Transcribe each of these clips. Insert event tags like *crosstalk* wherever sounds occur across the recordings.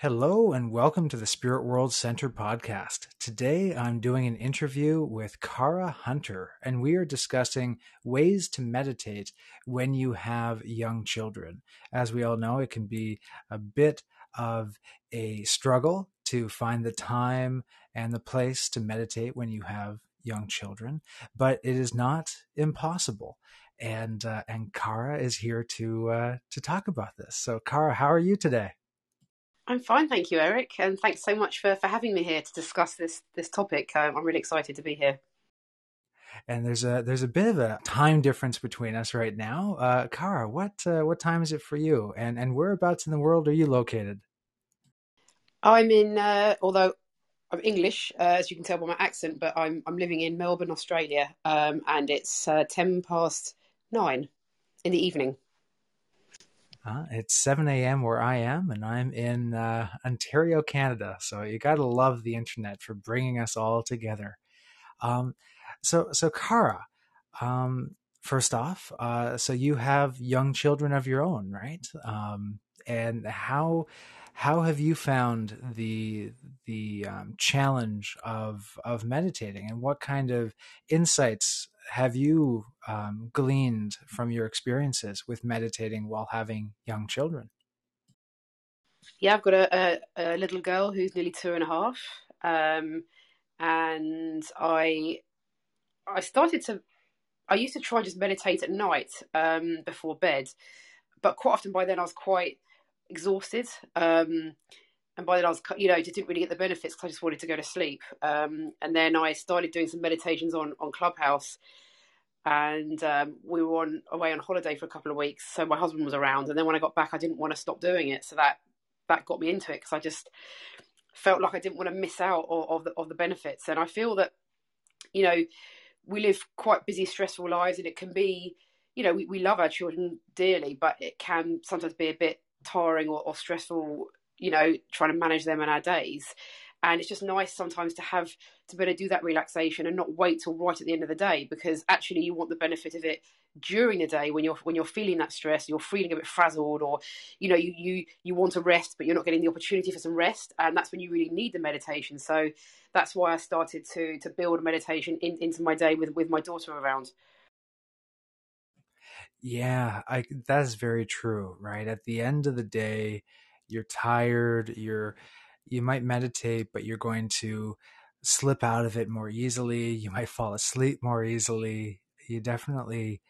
Hello and welcome to the Spirit World Center podcast. Today I'm doing an interview with Cara Hunter, and we are discussing ways to meditate when you have young children. As we all know, it can be a bit of a struggle to find the time and the place to meditate when you have young children, but it is not impossible. And uh, and Cara is here to uh, to talk about this. So, Cara, how are you today? I'm fine, thank you, Eric, and thanks so much for, for having me here to discuss this this topic. Um, I'm really excited to be here. And there's a there's a bit of a time difference between us right now. Uh, Cara, what uh, what time is it for you? And and whereabouts in the world are you located? I'm in, uh, although I'm English, uh, as you can tell by my accent, but I'm I'm living in Melbourne, Australia, um, and it's uh, ten past nine in the evening. Uh, it's 7 a.m. where I am, and I'm in uh, Ontario, Canada. So you got to love the internet for bringing us all together. Um, so, so Cara, um, first off, uh, so you have young children of your own, right? Um, and how how have you found the the um, challenge of of meditating, and what kind of insights have you um, gleaned from your experiences with meditating while having young children? Yeah, I've got a, a, a little girl who's nearly two and a half, um, and I I started to I used to try just meditate at night um, before bed, but quite often by then I was quite exhausted. Um, and by then I was, you know, just didn't really get the benefits because I just wanted to go to sleep. Um, and then I started doing some meditations on on Clubhouse, and um, we were on away on holiday for a couple of weeks. So my husband was around, and then when I got back, I didn't want to stop doing it. So that that got me into it because I just felt like I didn't want to miss out of, the of the benefits. And I feel that, you know, we live quite busy, stressful lives, and it can be, you know, we, we love our children dearly, but it can sometimes be a bit tiring or, or stressful you know, trying to manage them in our days. And it's just nice sometimes to have to be able to do that relaxation and not wait till right at the end of the day because actually you want the benefit of it during the day when you're when you're feeling that stress, you're feeling a bit frazzled, or you know you you you want to rest but you're not getting the opportunity for some rest, and that's when you really need the meditation. So that's why I started to to build meditation in, into my day with with my daughter around. Yeah, I that's very true, right? At the end of the day, you're tired, you're you might meditate, but you're going to slip out of it more easily. You might fall asleep more easily. You definitely,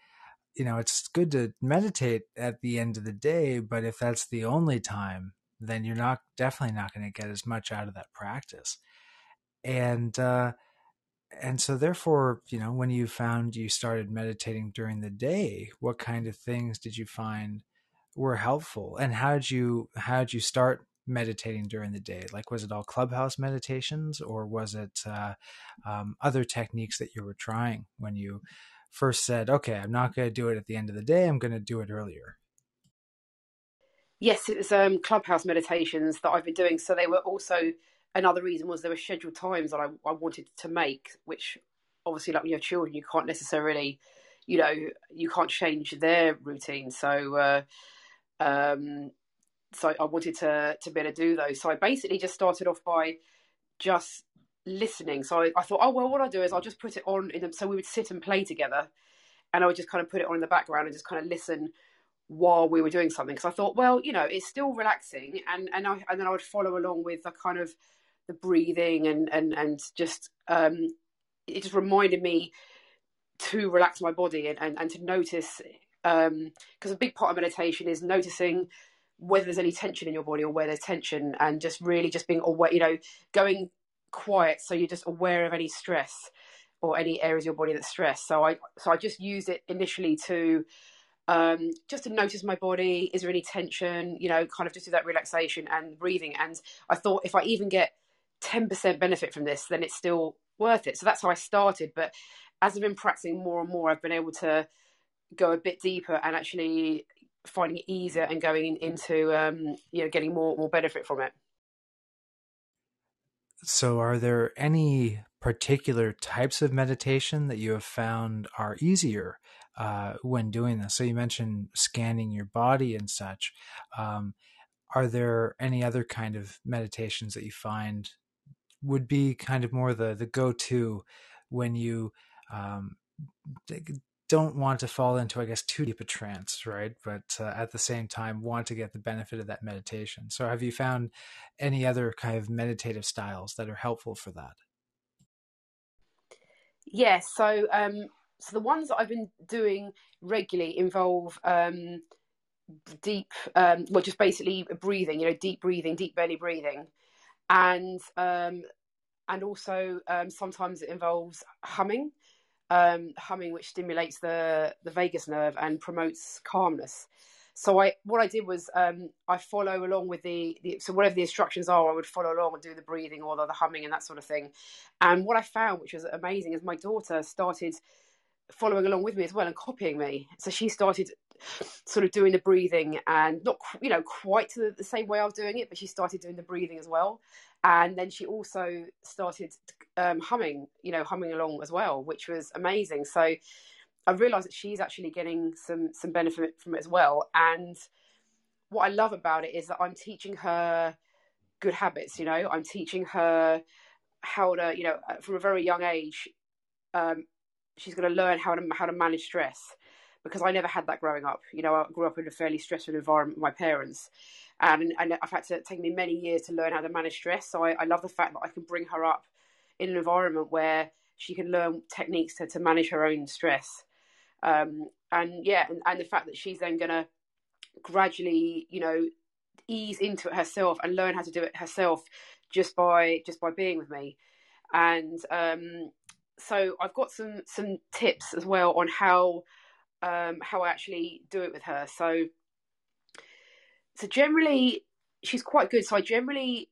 you know, it's good to meditate at the end of the day, but if that's the only time, then you're not definitely not going to get as much out of that practice. And uh and so therefore, you know, when you found you started meditating during the day, what kind of things did you find were helpful. And how did you how did you start meditating during the day? Like was it all clubhouse meditations or was it uh, um, other techniques that you were trying when you first said okay i'm not going to do it at the end of the day i'm going to do it earlier yes it was um, clubhouse meditations that i've been doing. So they were also another reason was there were scheduled times that I, I wanted to make which obviously like when you have children you can't necessarily you know you can't change their routine. So uh, um, so I wanted to to be able to do those. So I basically just started off by just listening. So I, I thought, oh well, what I do is I'll just put it on in them. So we would sit and play together, and I would just kind of put it on in the background and just kind of listen while we were doing something. Because I thought, well, you know, it's still relaxing, and and I and then I would follow along with the kind of the breathing and and and just um, it just reminded me to relax my body and, and, and to notice because um, a big part of meditation is noticing whether there's any tension in your body or where there's tension and just really just being aware you know going quiet so you're just aware of any stress or any areas of your body that's stressed. So i so i just use it initially to um, just to notice my body. Is there any tension? You know kind of just do that relaxation and breathing. And i thought if i even get 10% benefit from this then it's still worth it. So that's how i started. But as i've been practicing more and more i've been able to go a bit deeper and actually finding it easier and going into um, you know getting more more benefit from it. So, are there any particular types of meditation that you have found are easier uh, when doing this? So, you mentioned scanning your body and such. Um, are there any other kind of meditations that you find would be kind of more the the go-to when you um, don't want to fall into, I guess, too deep a trance, right? But uh, at the same time, want to get the benefit of that meditation. So, have you found any other kind of meditative styles that are helpful for that? Yeah. So, um, so the ones that I've been doing regularly involve um, deep, um, well, just basically breathing. You know, deep breathing, deep belly breathing, and um, and also um, sometimes it involves humming um, humming, which stimulates the the vagus nerve and promotes calmness. So I what I did was um, I follow along with the, the, so whatever the instructions are, I would follow along and do the breathing or the, the humming and that sort of thing. And what I found, which was amazing, is my daughter started following along with me as well and copying me. So she started sort of doing the breathing and not you know quite the, the same way I was doing it, but she started doing the breathing as well and then she also started um, humming, you know, humming along as well, which was amazing. So I realised that she's actually getting some some benefit from it as well. And what I love about it is that I'm teaching her good habits. You know, I'm teaching her how to, you know, uh, from a very young age, um, she's going to learn how to how to manage stress because I never had that growing up. You know, I grew up in a fairly stressful environment with my parents, and, and I've had to take me many years to learn how to manage stress. So I, I love the fact that I can bring her up in an environment where she can learn techniques to, to manage her own stress. Um, and yeah, and, and the fact that she's then going to gradually, you know, ease into it herself and learn how to do it herself just by just by being with me. And um, so I've got some some tips as well on how um, how I actually do it with her. So so generally she's quite good. So I generally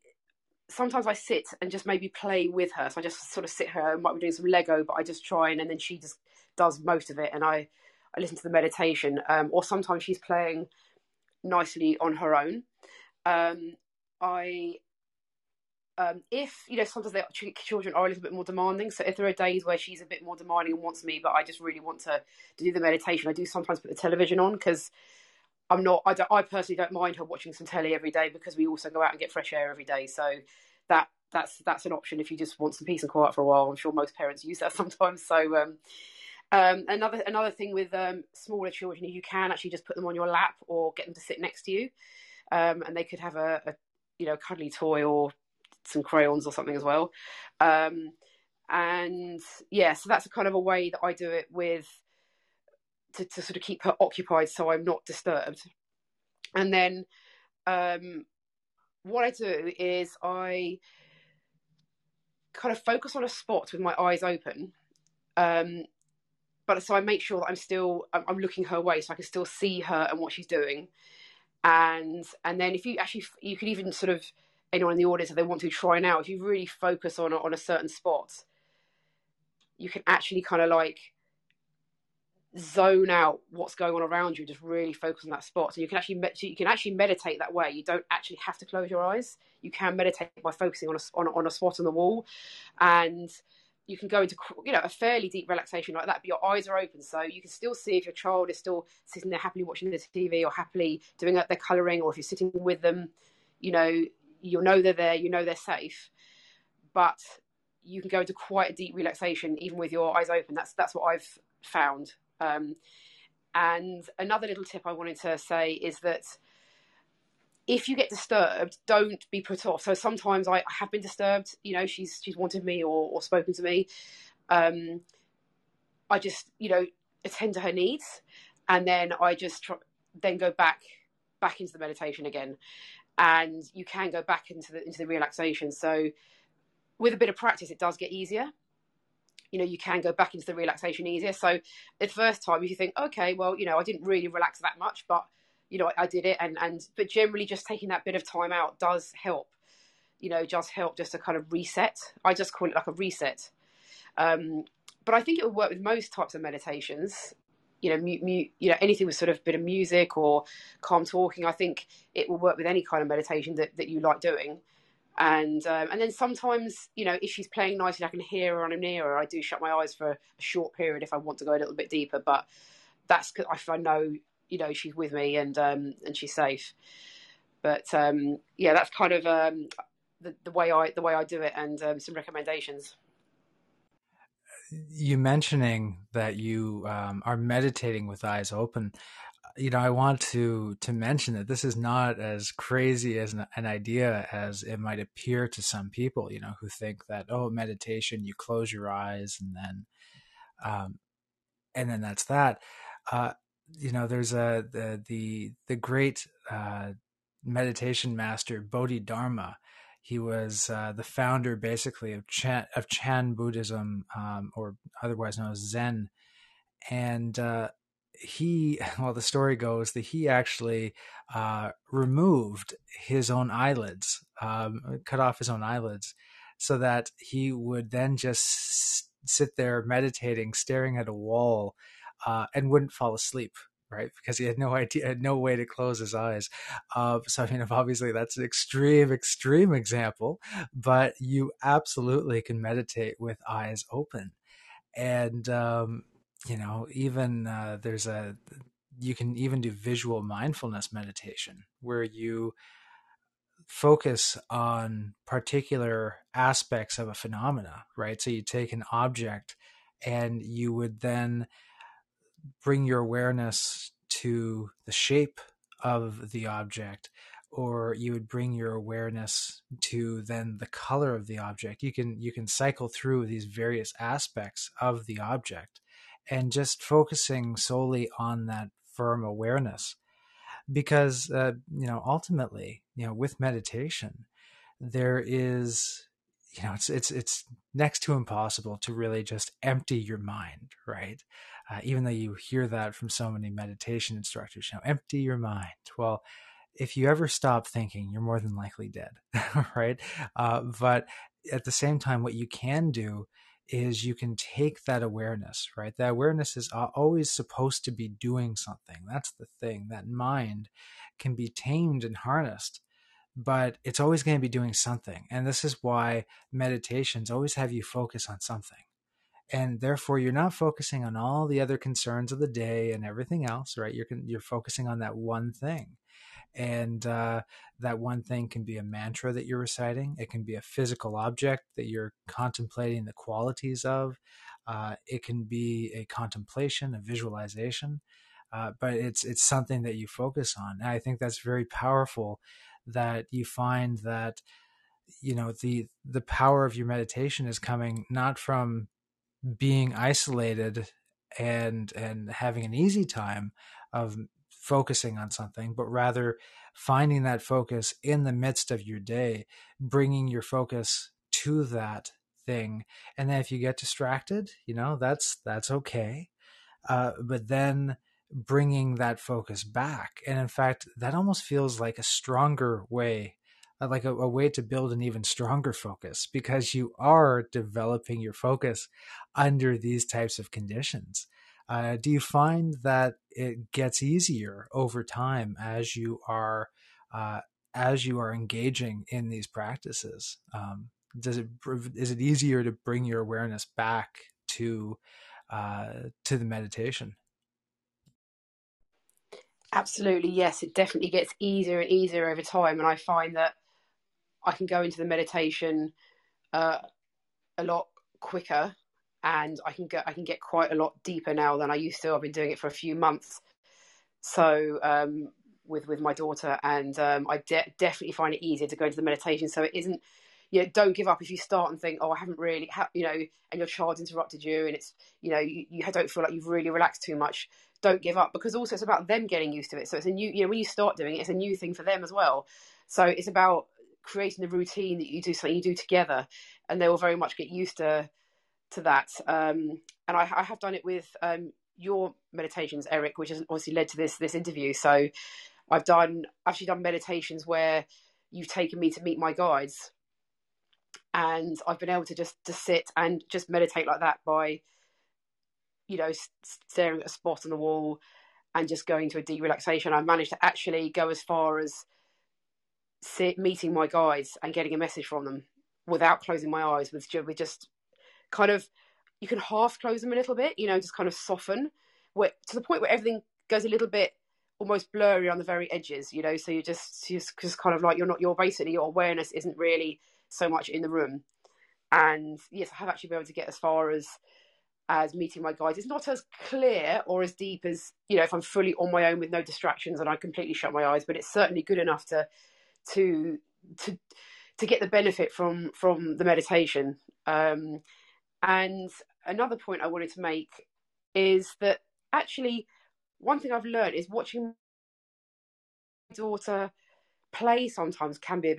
sometimes I sit and just maybe play with her. So I just sort of sit her and might be doing some Lego, but I just try and, and then she just does most of it and I, I listen to the meditation. Um, or sometimes she's playing nicely on her own. Um, I um, if you know sometimes the children are a little bit more demanding so if there are days where she's a bit more demanding and wants me but i just really want to, to do the meditation i do sometimes put the television on because I'm not. I, don't. I personally don't mind her watching some telly every day because we also go out and get fresh air every day. So that that's that's an option if you just want some peace and quiet for a while. I'm sure most parents use that *laughs* sometimes. So um, um, another another thing with um, smaller children, you can actually just put them on your lap or get them to sit next to you, um, and they could have a, a, you know cuddly toy or some crayons or something as well. Um, and yeah, so that's a kind of a way that I do it with to, to sort of keep her occupied so I'm not disturbed. And then um, what I do is I kind of focus on a spot with my eyes open. Um, but so I make sure that I'm still I'm, looking her way so I can still see her and what she's doing. And and then if you actually you could even sort of anyone in the audience if they want to try now if you really focus on on a certain spot, you can actually kind of like zone out what's going on around you just really focus on that spot. So you can actually med- you can actually meditate that way. You don't actually have to close your eyes. You can meditate by focusing on a, on on a spot on the wall. And you can go into you know a fairly deep relaxation like that but your eyes are open. So you can still see if your child is still sitting there happily watching the tv or happily doing their coloring or if you're sitting with them you know you'll know they're there you know they're safe. But you can go into quite a deep relaxation even with your eyes open. That's that's what i've found um, and another little tip I wanted to say is that if you get disturbed, don't be put off. So sometimes I have been disturbed. You know, she's she's wanted me or, or spoken to me. Um, I just you know attend to her needs, and then I just then go back back into the meditation again, and you can go back into the into the relaxation. So with a bit of practice, it does get easier you know you can go back into the relaxation easier. So the first time if you think okay well you know i didn't really relax that much but you know I, I, did it. And and but generally just taking that bit of time out does help you know just help just to kind of reset. I just call it like a reset. Um, but i think it would work with most types of meditations. You know mute, mute you know anything with sort of bit of music or calm talking i think it will work with any kind of meditation that, that you like doing and um, and then sometimes you know if she's playing nicely I can hear her and I'm near her I do shut my eyes for a short period if I want to go a little bit deeper but that's because I know you know she's with me and um, and she's safe But um, yeah, that's kind of um, the, the way I the way I do it, and um, some recommendations. You mentioning that you um, are meditating with eyes open you know, I want to to mention that this is not as crazy as an, an, idea as it might appear to some people. You know, who think that oh, meditation, you close your eyes and then, um, and then that's that. Uh, you know, there's a the the the great uh, meditation master Bodhidharma. He was uh, the founder, basically, of Chan, of Chan Buddhism, um, or otherwise known as Zen, and uh, he, *laughs* well, the story goes that he actually uh, removed his own eyelids, um, cut off his own eyelids, so that he would then just sit there meditating, staring at a wall, uh, and wouldn't fall asleep. Right, because he had no *laughs* idea, no way to close his eyes. Uh, so, I mean, *laughs* obviously, that's an extreme, extreme example, but you absolutely can meditate with eyes open. And um, you know, even uh, there's a you can even do visual mindfulness meditation where you focus on particular aspects of a phenomena, right? So you take an object and you would then bring your awareness to the shape of the object or you would bring your awareness to then the color of the object you can you can cycle through these various aspects of the object and just focusing solely on that firm awareness. Because uh, you know ultimately you know with meditation there is you know it's it's it's next to impossible to really just empty your mind right? Uh, even though you hear that from so many meditation instructors you know empty your mind. Well if you ever stop thinking you're more than likely dead *laughs* right? Uh, but at the same time what you can do is you can take that awareness, right? That awareness is always supposed to be doing something. That's the thing. That mind can be tamed and harnessed, but it's always going to be doing something. And this is why meditations always have you focus on something. And therefore, you're not focusing on all the other concerns of the day and everything else, right? You're you're focusing on that one thing and uh, that one thing can be a mantra that you're reciting. It can be a physical object that you're contemplating the qualities of. Uh, it can be a contemplation a visualization uh, but it's it's something that you focus on and i think that's very powerful that you find that you know the the power of your meditation is coming not from being isolated and and having an easy time of focusing on something, but rather finding that focus in the midst of your day, bringing your focus to that thing. And then if you get distracted, you know, that's that's okay. Uh, but then bringing that focus back, and in fact, that almost feels like a stronger way uh, like a, a, way to build an even stronger focus because you are developing your focus under these types of conditions. Uh, do you find that it gets easier over time as you are uh, as you are engaging in these practices? Um, does it is it easier to bring your awareness back to uh, to the meditation? Absolutely, yes. It definitely gets easier and easier over time, and I find that I can go into the meditation uh, a lot quicker and I can get I can get quite a lot deeper now than I used to. I've been doing it for a few months, so um, with with my daughter, and um, I de- definitely find it easier to go into the meditation. So it isn't, you know, don't give up if you start and think, oh, I haven't really, ha-, you know, and your child's interrupted you, and it's, you know, you, you don't feel like you've really relaxed too much. Don't give up because also it's about them getting used to it. So it's a new, you know, when you start doing it, it's a new thing for them as well. So it's about creating the routine that you do something you do together, and they will very much get used to to that. Um, and I, I, have done it with um, your meditations, Eric, which has obviously led to this this interview. So I've done actually done meditations where you've taken me to meet my guides, and I've been able to just to sit and just meditate like that by, you know, staring at a spot on the wall and just going to a deep relaxation. I managed to actually go as far as sit, meeting my guides and getting a message from them without closing my eyes with, with just kind of you can half close them a little bit, you know, just kind of soften where, to the point where everything goes a little bit almost blurry on the very edges, you know. So you're just just just kind of like you're not your basically your awareness isn't really so much in the room. And yes, I have actually been able to get as far as as meeting my guides. It's not as clear or as deep as you know if I'm fully on my own with no distractions and I completely shut my eyes, but it's certainly good enough to to to to get the benefit from from the meditation. Um, and another point I wanted to make is that actually one thing I've learned is watching my daughter play sometimes can be a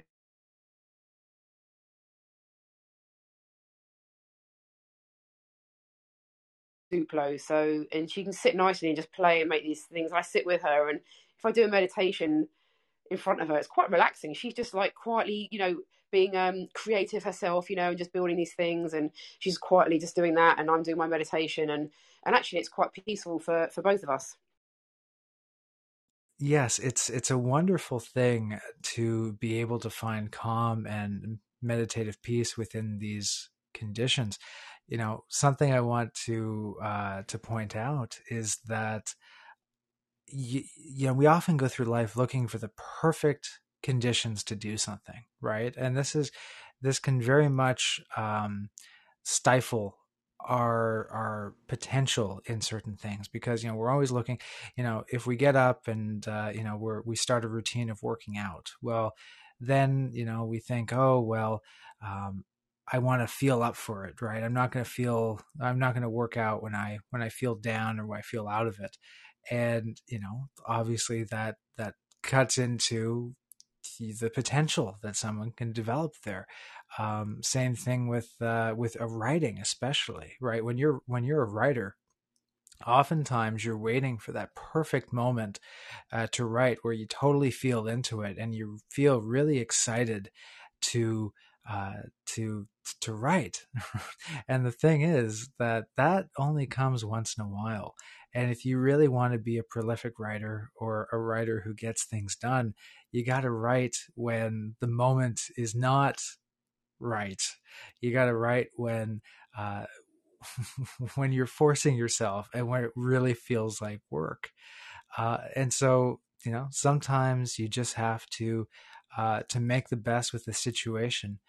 Duplo. So, and she can sit nicely and just play and make these things. I sit with her, and if I do a meditation in front of her, it's quite relaxing. She's just like quietly, you know, being um, creative herself, you know, and just building these things. And she's quietly just doing that, and I'm doing my meditation, and and actually, it's quite peaceful for for both of us. Yes, it's it's a wonderful thing to be able to find calm and meditative peace within these conditions you know, something I want to uh, to point out is that you, you know we often go through life looking for the perfect conditions to do something, right? And this is this can very much um, stifle our our potential in certain things because you know we're always looking you know if we get up and uh, you know we're we start a routine of working out well then you know we think oh well um, I want to feel up for it, right? I'm not going to feel I'm not going to work out when I when I feel down or when I feel out of it. And, you know, obviously that that cuts into the potential that someone can develop there. Um, same thing with uh, with a writing, especially right when you're when you're a writer. Oftentimes, you're waiting for that perfect moment uh, to write, where you totally feel into it and you feel really excited to uh, to to write. *laughs* and the thing is that that only comes once in a while. And if you really want to be a prolific writer or a writer who gets things done, you got to write when the moment is not right. You got to write when uh, *laughs* when you're forcing yourself and when it really feels like work. Uh, and so, you know, sometimes you just have to uh, to make the best with the situation.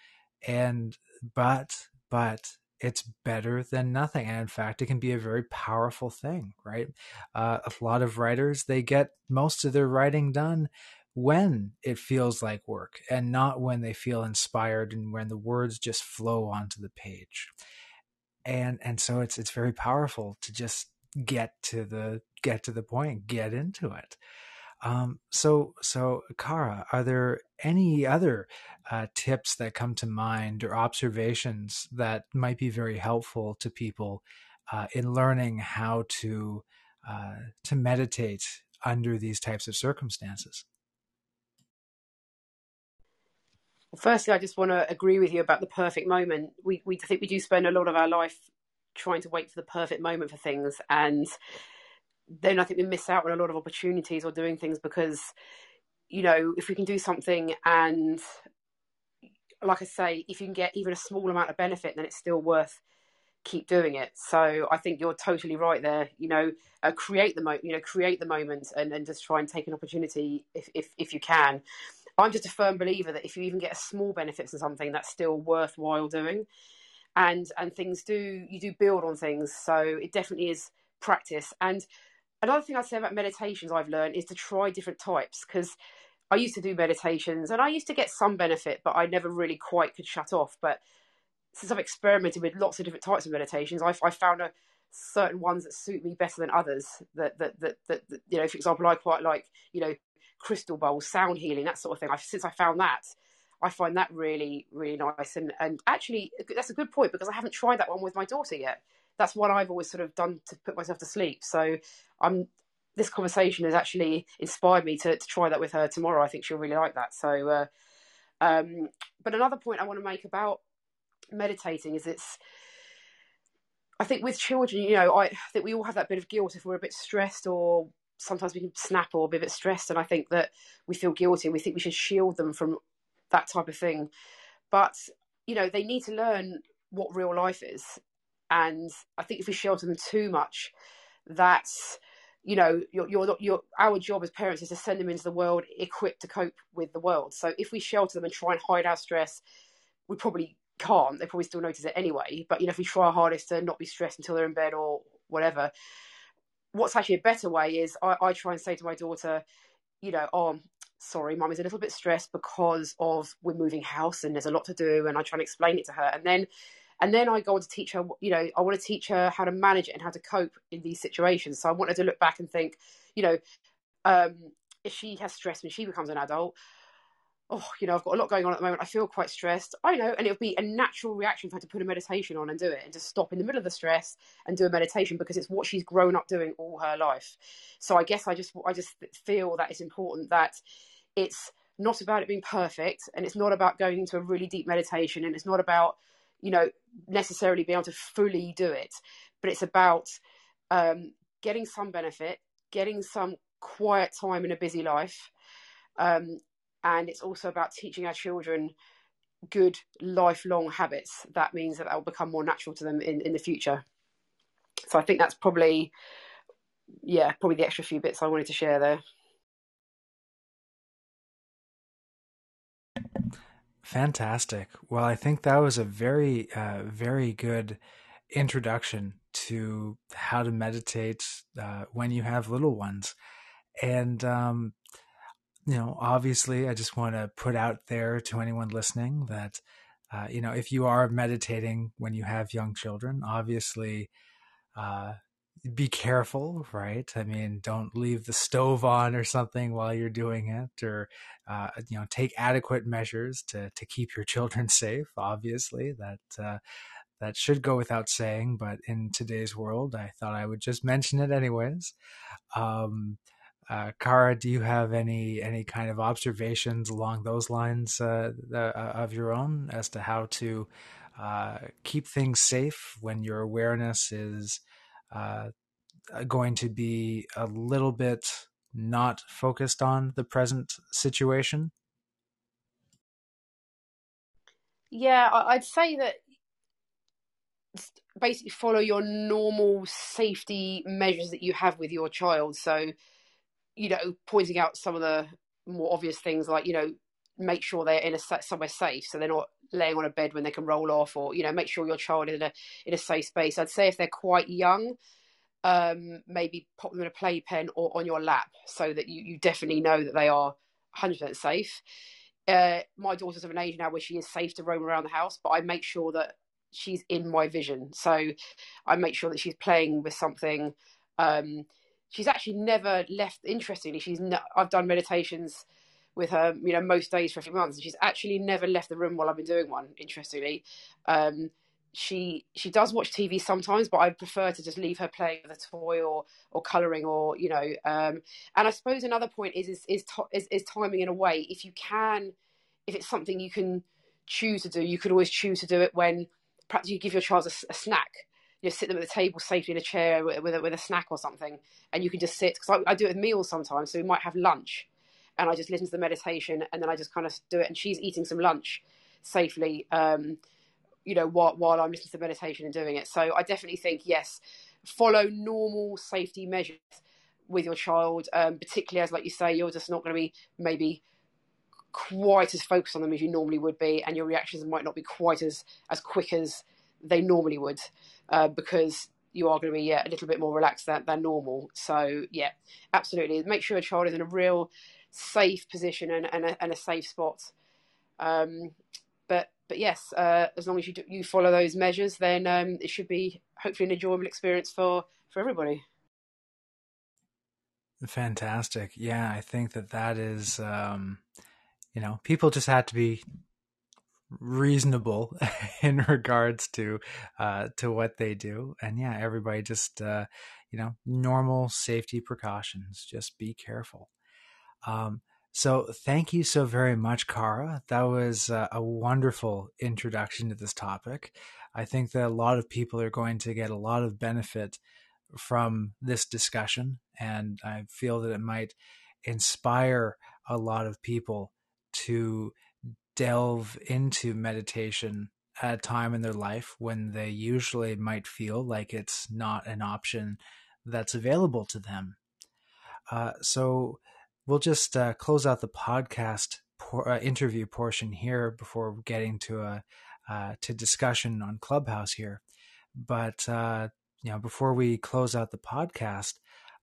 And but but it's better than nothing and in fact it can be a very powerful thing right uh, a lot of writers they get most of their writing done when it feels like work and not when they feel inspired and when the words just flow onto the page and and so it's it's very powerful to just get to the get to the point get into it um, so, so Kara, are there any other uh, tips that come to mind or observations that might be very helpful to people uh, in learning how to uh, to meditate under these types of circumstances? Well, firstly, I just want to agree with you about the perfect moment. We we think we do spend a lot of our life trying to wait for the perfect moment for things, and then I think we miss out on a lot of opportunities or doing things because, you know, if we can do something and, like I say, if you can get even a small amount of benefit, then it's still worth keep doing it. So I think you're totally right there. You know, uh, create the moment. You know, create the moment and, and just try and take an opportunity if, if if you can. I'm just a firm believer that if you even get a small benefit from something, that's still worthwhile doing. And and things do you do build on things. So it definitely is practice and another thing I'd say about meditations I've learned is to try different types because I used to do meditations and I used to get some benefit, but I never really quite could shut off. But since I've experimented with lots of different types of meditations, I, I found a, certain ones that suit me better than others. That, that that, that that you know, for example, I quite like you know crystal bowls, sound healing, that sort of thing. I've, since I found that, I find that really really nice. And and actually, that's a good point because I haven't tried that one with my daughter yet that's what I've always sort of done to put myself to sleep. So I'm this conversation has actually inspired me to, to try that with her tomorrow. I think she'll really like that. So, uh, um, but another point I want to make about meditating is it's. I think with children, you know, I think we all have that bit of guilt if we're a bit stressed or sometimes we can snap or be a bit stressed. And I think that we feel guilty we think we should shield them from that type of thing. But, you know, they need to learn what real life is and I think if we shelter them too much, that's you know, our job as parents is to send them into the world equipped to cope with the world. So if we shelter them and try and hide our stress, we probably can't. They probably still notice it anyway. But you know, if we try our hardest to not be stressed until they're in bed or whatever, what's actually a better way is I, I try and say to my daughter, you know, oh, sorry, mum is a little bit stressed because of we're moving house and there's a lot to do, and I try and explain it to her, and then and then I go on to teach her, you know, I want to teach her how to manage it and how to cope in these situations. So I want her to look back and think, you know, um, if she has stress when she becomes an adult, oh, you know, I've got a lot going on at the moment. I feel quite stressed. I know, and it'll be a natural reaction for her to put a meditation on and do it and to stop in the middle of the stress and do a meditation because it's what she's grown up doing all her life. So I guess I just I just feel that it's important that it's not about it being perfect and it's not about going into a really deep meditation and it's not about you know necessarily being able to fully do it but it's about um, getting some benefit getting some quiet time in a busy life um, and it's also about teaching our children good lifelong habits that means that will become more natural to them in, in the future so i think that's probably yeah probably the extra few bits i wanted to share there Fantastic. Well, I think that was a very, uh, very good introduction to how to meditate uh, when you have little ones. And, um, you know, obviously, I just want to put out there to anyone listening that, uh, you know, if you are meditating when you have young children, obviously, uh, be careful, right? I mean, don't leave the stove on or something while you're doing it, or uh, you know, take adequate measures to to keep your *laughs* children safe. Obviously, that uh, that should go without saying, but in today's world, I thought I would just mention it anyways. Um, uh, Kara, do you have any any kind of observations along those lines uh, uh, of your own as to how to uh, keep things safe when your awareness is uh, going to be a little bit not focused on the present situation? Yeah, I'd say that basically follow your normal safety measures that you have with your child. So, you know, pointing out some of the more obvious things like, you know, make sure they're in a somewhere safe so they're not laying on a bed when they can roll off or you know make sure your child is in a in a safe space i'd say if they're quite young um, maybe pop them in a playpen or on your lap so that you, you definitely know that they are 100% safe. Uh, my daughter's of an age now where she is safe to roam around the house, but I make sure that she's in my vision. So I make sure that she's playing with something. Um, she's actually never left. Interestingly, she's no, I've done meditations with her, you know, most days for a few months, and she's actually never left the room while I've been doing one. Interestingly, um, she she does watch TV sometimes, but I prefer to just leave her playing with a toy or or colouring or you know. Um, and I suppose another point is is is, to, is is timing in a way. If you can, if it's something you can choose to do, you could always choose to do it when perhaps you give your child a, a snack. You know, sit them at the table safely in a chair with, with, a, with a snack or something, and you can just sit. Because I, I do it with meals sometimes, so we might have lunch, and I just listen to the meditation, and then I just kind of do it. And she's eating some lunch safely. Um, you know, while, while I'm listening to the meditation and doing it. So I definitely think, yes, follow normal safety measures with your child, um, particularly as, like you say, you're just not going to be maybe quite as focused on them as you normally would be, and your reactions might not be quite as, as quick as they normally would, uh, because you are going to be yeah, a little bit more relaxed than, than normal. So, yeah, absolutely. Make sure your child is in a real safe position and, and, a, and a safe spot. Um, but but yes, uh, as long as you do, you follow those measures, then um, it should be hopefully an enjoyable experience for for everybody. Fantastic. Yeah, I think that that is, um, you know, people just have to be reasonable *laughs* in regards to uh, to what they do, and yeah, everybody just uh, you know normal safety precautions. Just be careful. Um, so, thank you so very much, Kara. That was uh, a wonderful introduction to this topic. I think that a lot of people are going to get a lot of benefit from this discussion, and I feel that it might inspire a lot of people to delve into meditation at a time in their life when they usually might feel like it's not an option that's available to them Uh, so we'll just uh, close out the podcast por- uh, interview portion here before getting to a uh, to discussion on Clubhouse here. But uh, you know, before we close out the podcast,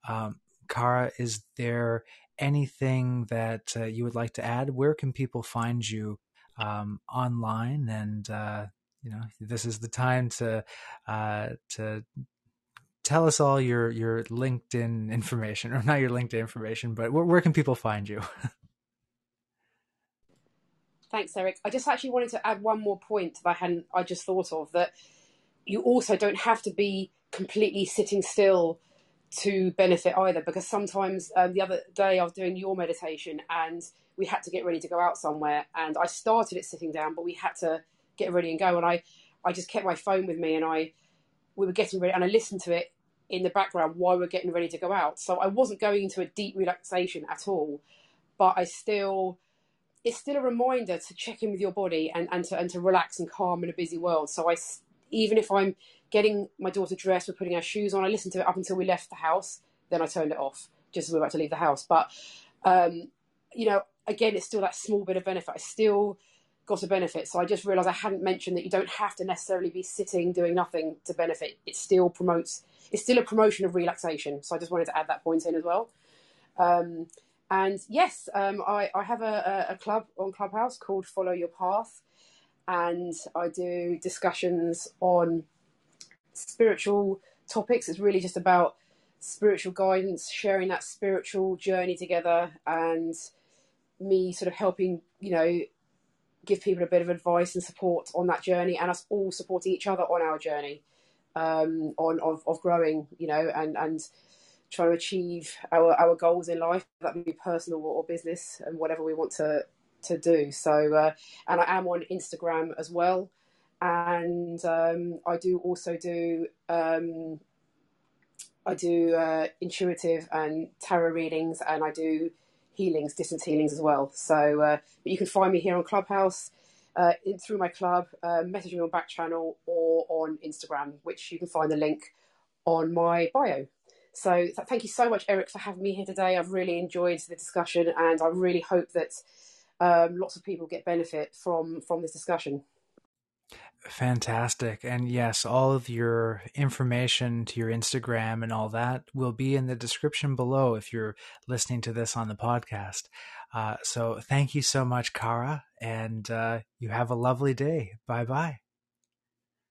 um, Kara, is there anything that uh, you would like to add? Where can people find you um, online? And uh, you know, this is the time to uh, to tell us all your your LinkedIn *laughs* information, or not your LinkedIn information, but where, where can people find you? *laughs* Thanks, Eric. I just actually wanted to add one more point that I hadn't I just thought of that you also don't have to be completely sitting still to benefit either because sometimes um, the other day I was doing your meditation and we had to get ready to go out somewhere and I started it sitting down but we had to get ready and go and I I just kept my phone with me and I we were getting ready and I listened to it in the background while we we're getting ready to go out so I wasn't going into a deep relaxation at all but I still it's still a reminder to check in with your body and, and to and to relax and calm in a busy world so I even if I'm getting my daughter dressed, we're putting our shoes on. I listened to it up until we left the house. Then I turned it off just as we were about to leave the house. But, um, you know, again, it's still that small bit of benefit. I still got a benefit. So I just realised I hadn't mentioned that you don't have to necessarily be sitting doing nothing to benefit. It still promotes, it's still a promotion of relaxation. So I just wanted to add that point in as well. Um, and yes, um, I, I, have a, a, club on Clubhouse called Follow Your Path. And I do discussions on spiritual topics. It's really just about spiritual guidance, sharing that spiritual journey together, and me sort of helping, you know, give people a bit of advice and support on that journey, and us all supporting each other on our journey, um, on of, of growing, you know, and and trying to achieve our our goals in life, that be personal or business, and whatever we want to to do. So, uh, and I am on Instagram as well and um, I do also do um, I do uh, intuitive and tarot readings, and I do healings, distance healings as well. So, uh, but you can find me here on Clubhouse. Uh, in, through my club, uh, message me on back channel or on Instagram, which you can find the link on my bio. So th- thank you so much, Eric, for having me here today. I've really enjoyed the discussion, and I really hope that um, lots of people get benefit from from this discussion. Fantastic. And yes, all of your information to your Instagram and all that will be in the description below if you're listening to this on the podcast. Uh, so thank you so much, Kara, and uh, you have a lovely day. Bye bye.